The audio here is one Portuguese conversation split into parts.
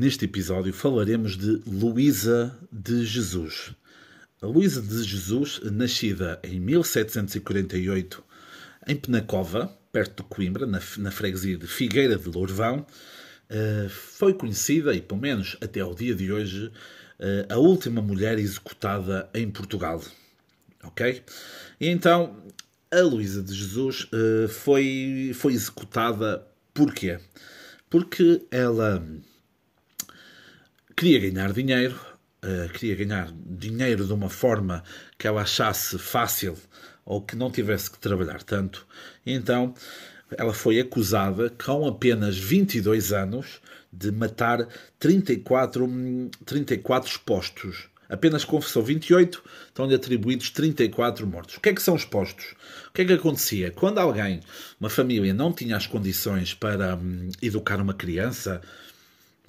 neste episódio falaremos de Luísa de Jesus. A Luísa de Jesus, nascida em 1748 em Penacova, perto de Coimbra, na, na freguesia de Figueira de Lourvão, uh, foi conhecida, e pelo menos até ao dia de hoje, uh, a última mulher executada em Portugal. Ok? E então, a Luísa de Jesus uh, foi, foi executada porquê? Porque ela queria ganhar dinheiro, uh, queria ganhar dinheiro de uma forma que ela achasse fácil ou que não tivesse que trabalhar tanto. Então, ela foi acusada, com apenas 22 anos, de matar 34, 34 expostos. Apenas confessou 28, estão-lhe atribuídos 34 mortos. O que é que são expostos? O que é que acontecia? Quando alguém, uma família, não tinha as condições para hum, educar uma criança,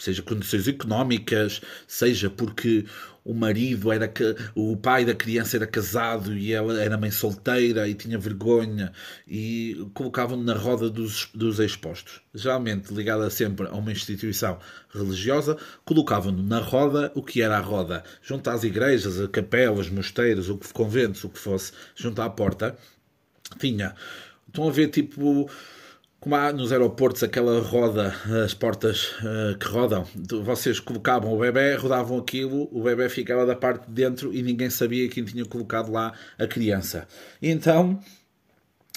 seja condições económicas, seja porque o marido era o pai da criança era casado e ela era mãe solteira e tinha vergonha e colocavam-no na roda dos, dos expostos. Geralmente ligada sempre a uma instituição religiosa, colocavam-no na roda, o que era a roda? Junto às igrejas, a capelas, mosteiros, o que conventos, o que fosse, junto à porta, tinha. Estão a ver tipo como há nos aeroportos aquela roda, as portas uh, que rodam, vocês colocavam o bebê, rodavam aquilo, o bebê ficava da parte de dentro e ninguém sabia quem tinha colocado lá a criança. Então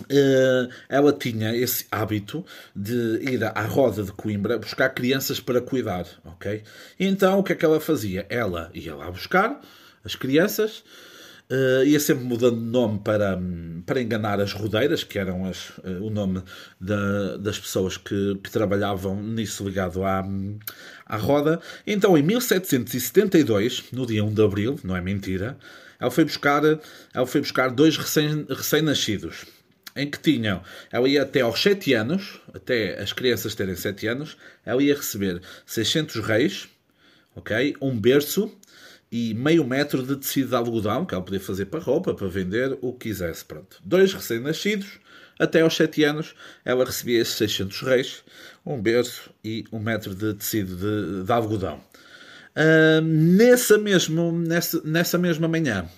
uh, ela tinha esse hábito de ir à roda de Coimbra buscar crianças para cuidar, ok? Então o que é que ela fazia? Ela ia lá buscar as crianças Uh, ia sempre mudando de nome para, para enganar as rodeiras, que eram as, uh, o nome da, das pessoas que, que, trabalhavam nisso ligado à, à roda. Então, em 1772, no dia 1 de abril, não é mentira, ela foi buscar, ela foi buscar dois recém-nascidos. Recém em que tinham, ela ia até aos 7 anos, até as crianças terem 7 anos, ela ia receber 600 reis, ok? Um berço e meio metro de tecido de algodão, que ela podia fazer para roupa, para vender, o que quisesse. Pronto. Dois recém-nascidos, até aos 7 anos, ela recebia esses 600 reis, um berço e um metro de tecido de, de algodão. Uh, nessa, mesmo, nessa, nessa mesma manhã,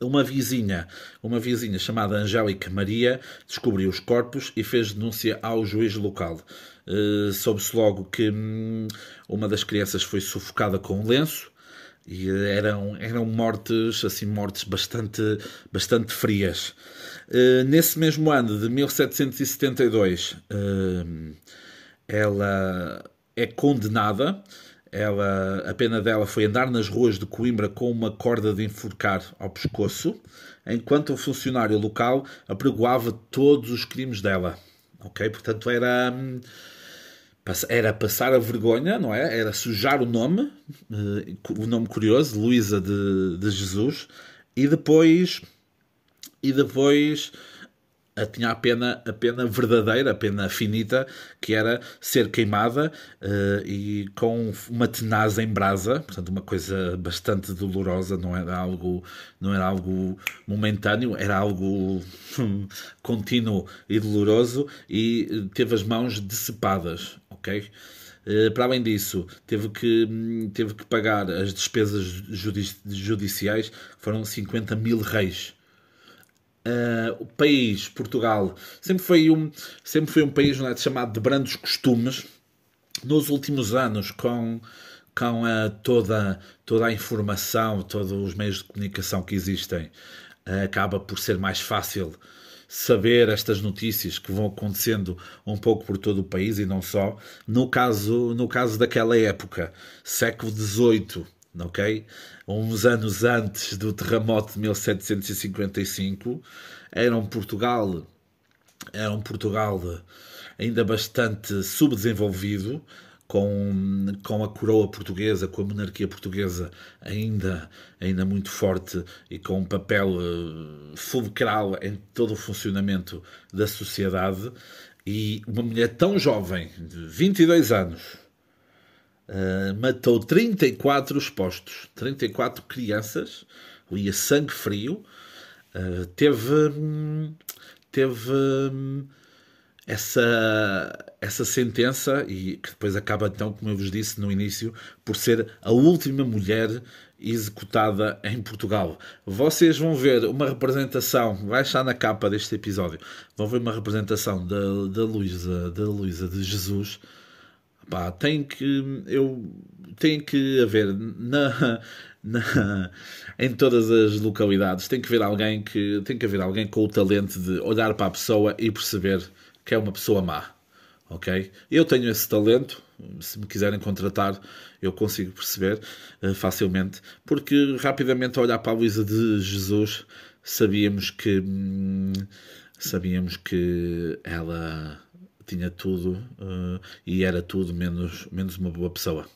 uma vizinha, uma vizinha chamada Angélica Maria, descobriu os corpos e fez denúncia ao juiz local. Uh, Soube-se logo que hum, uma das crianças foi sufocada com um lenço, e eram, eram mortes, assim, mortes bastante, bastante frias. Uh, nesse mesmo ano de 1772, uh, eh, ela é condenada. Ela, a pena dela foi andar nas ruas de Coimbra com uma corda de enforcar ao pescoço, enquanto o funcionário local apregoava todos os crimes dela. Ok? Portanto, era. Era passar a vergonha, não é? Era sujar o nome, eh, o nome curioso, Luísa de, de Jesus, e depois e depois tinha a pena, a pena verdadeira, a pena finita, que era ser queimada uh, e com uma tenaz em brasa, portanto uma coisa bastante dolorosa, não era algo, não era algo momentâneo, era algo hum, contínuo e doloroso e teve as mãos decepadas, ok? Uh, para além disso, teve que, hum, teve que pagar as despesas judici judiciais, foram 50 mil reis Uh, o país, Portugal, sempre foi um, sempre foi um país é, chamado de brandos costumes. Nos últimos anos, com, com uh, toda, toda a informação, todos os meios de comunicação que existem, uh, acaba por ser mais fácil saber estas notícias que vão acontecendo um pouco por todo o país e não só. No caso, no caso daquela época, século XVIII, ok? Uns anos antes do terremoto de 1755, era um Portugal, era um Portugal ainda bastante subdesenvolvido, com, com a coroa portuguesa, com a monarquia portuguesa ainda, ainda muito forte e com um papel uh, fulcral em todo o funcionamento da sociedade. E uma mulher tão jovem, de 22 anos, Uh, matou 34 expostos, 34 crianças, ali a sangue frio. Uh, teve. Teve. essa, essa sentença e que depois acaba então, como eu vos disse no início, por ser a última mulher executada em Portugal. Vocês vão ver uma representação, vai estar na capa deste episódio, vão ver uma representação da, da Luísa da Luísa de Jesus. Pá, tem que eu tem que haver na, na, em todas as localidades tem que haver alguém que tem que haver alguém com o talento de olhar para a pessoa e perceber que é uma pessoa má ok? Eu tenho esse talento, se me quiserem contratar, eu consigo perceber uh, facilmente, porque rapidamente olhar para a Luísa de Jesus, sabíamos que hum, sabíamos que ela tinha tudo uh, e era tudo menos, menos uma boa pessoa.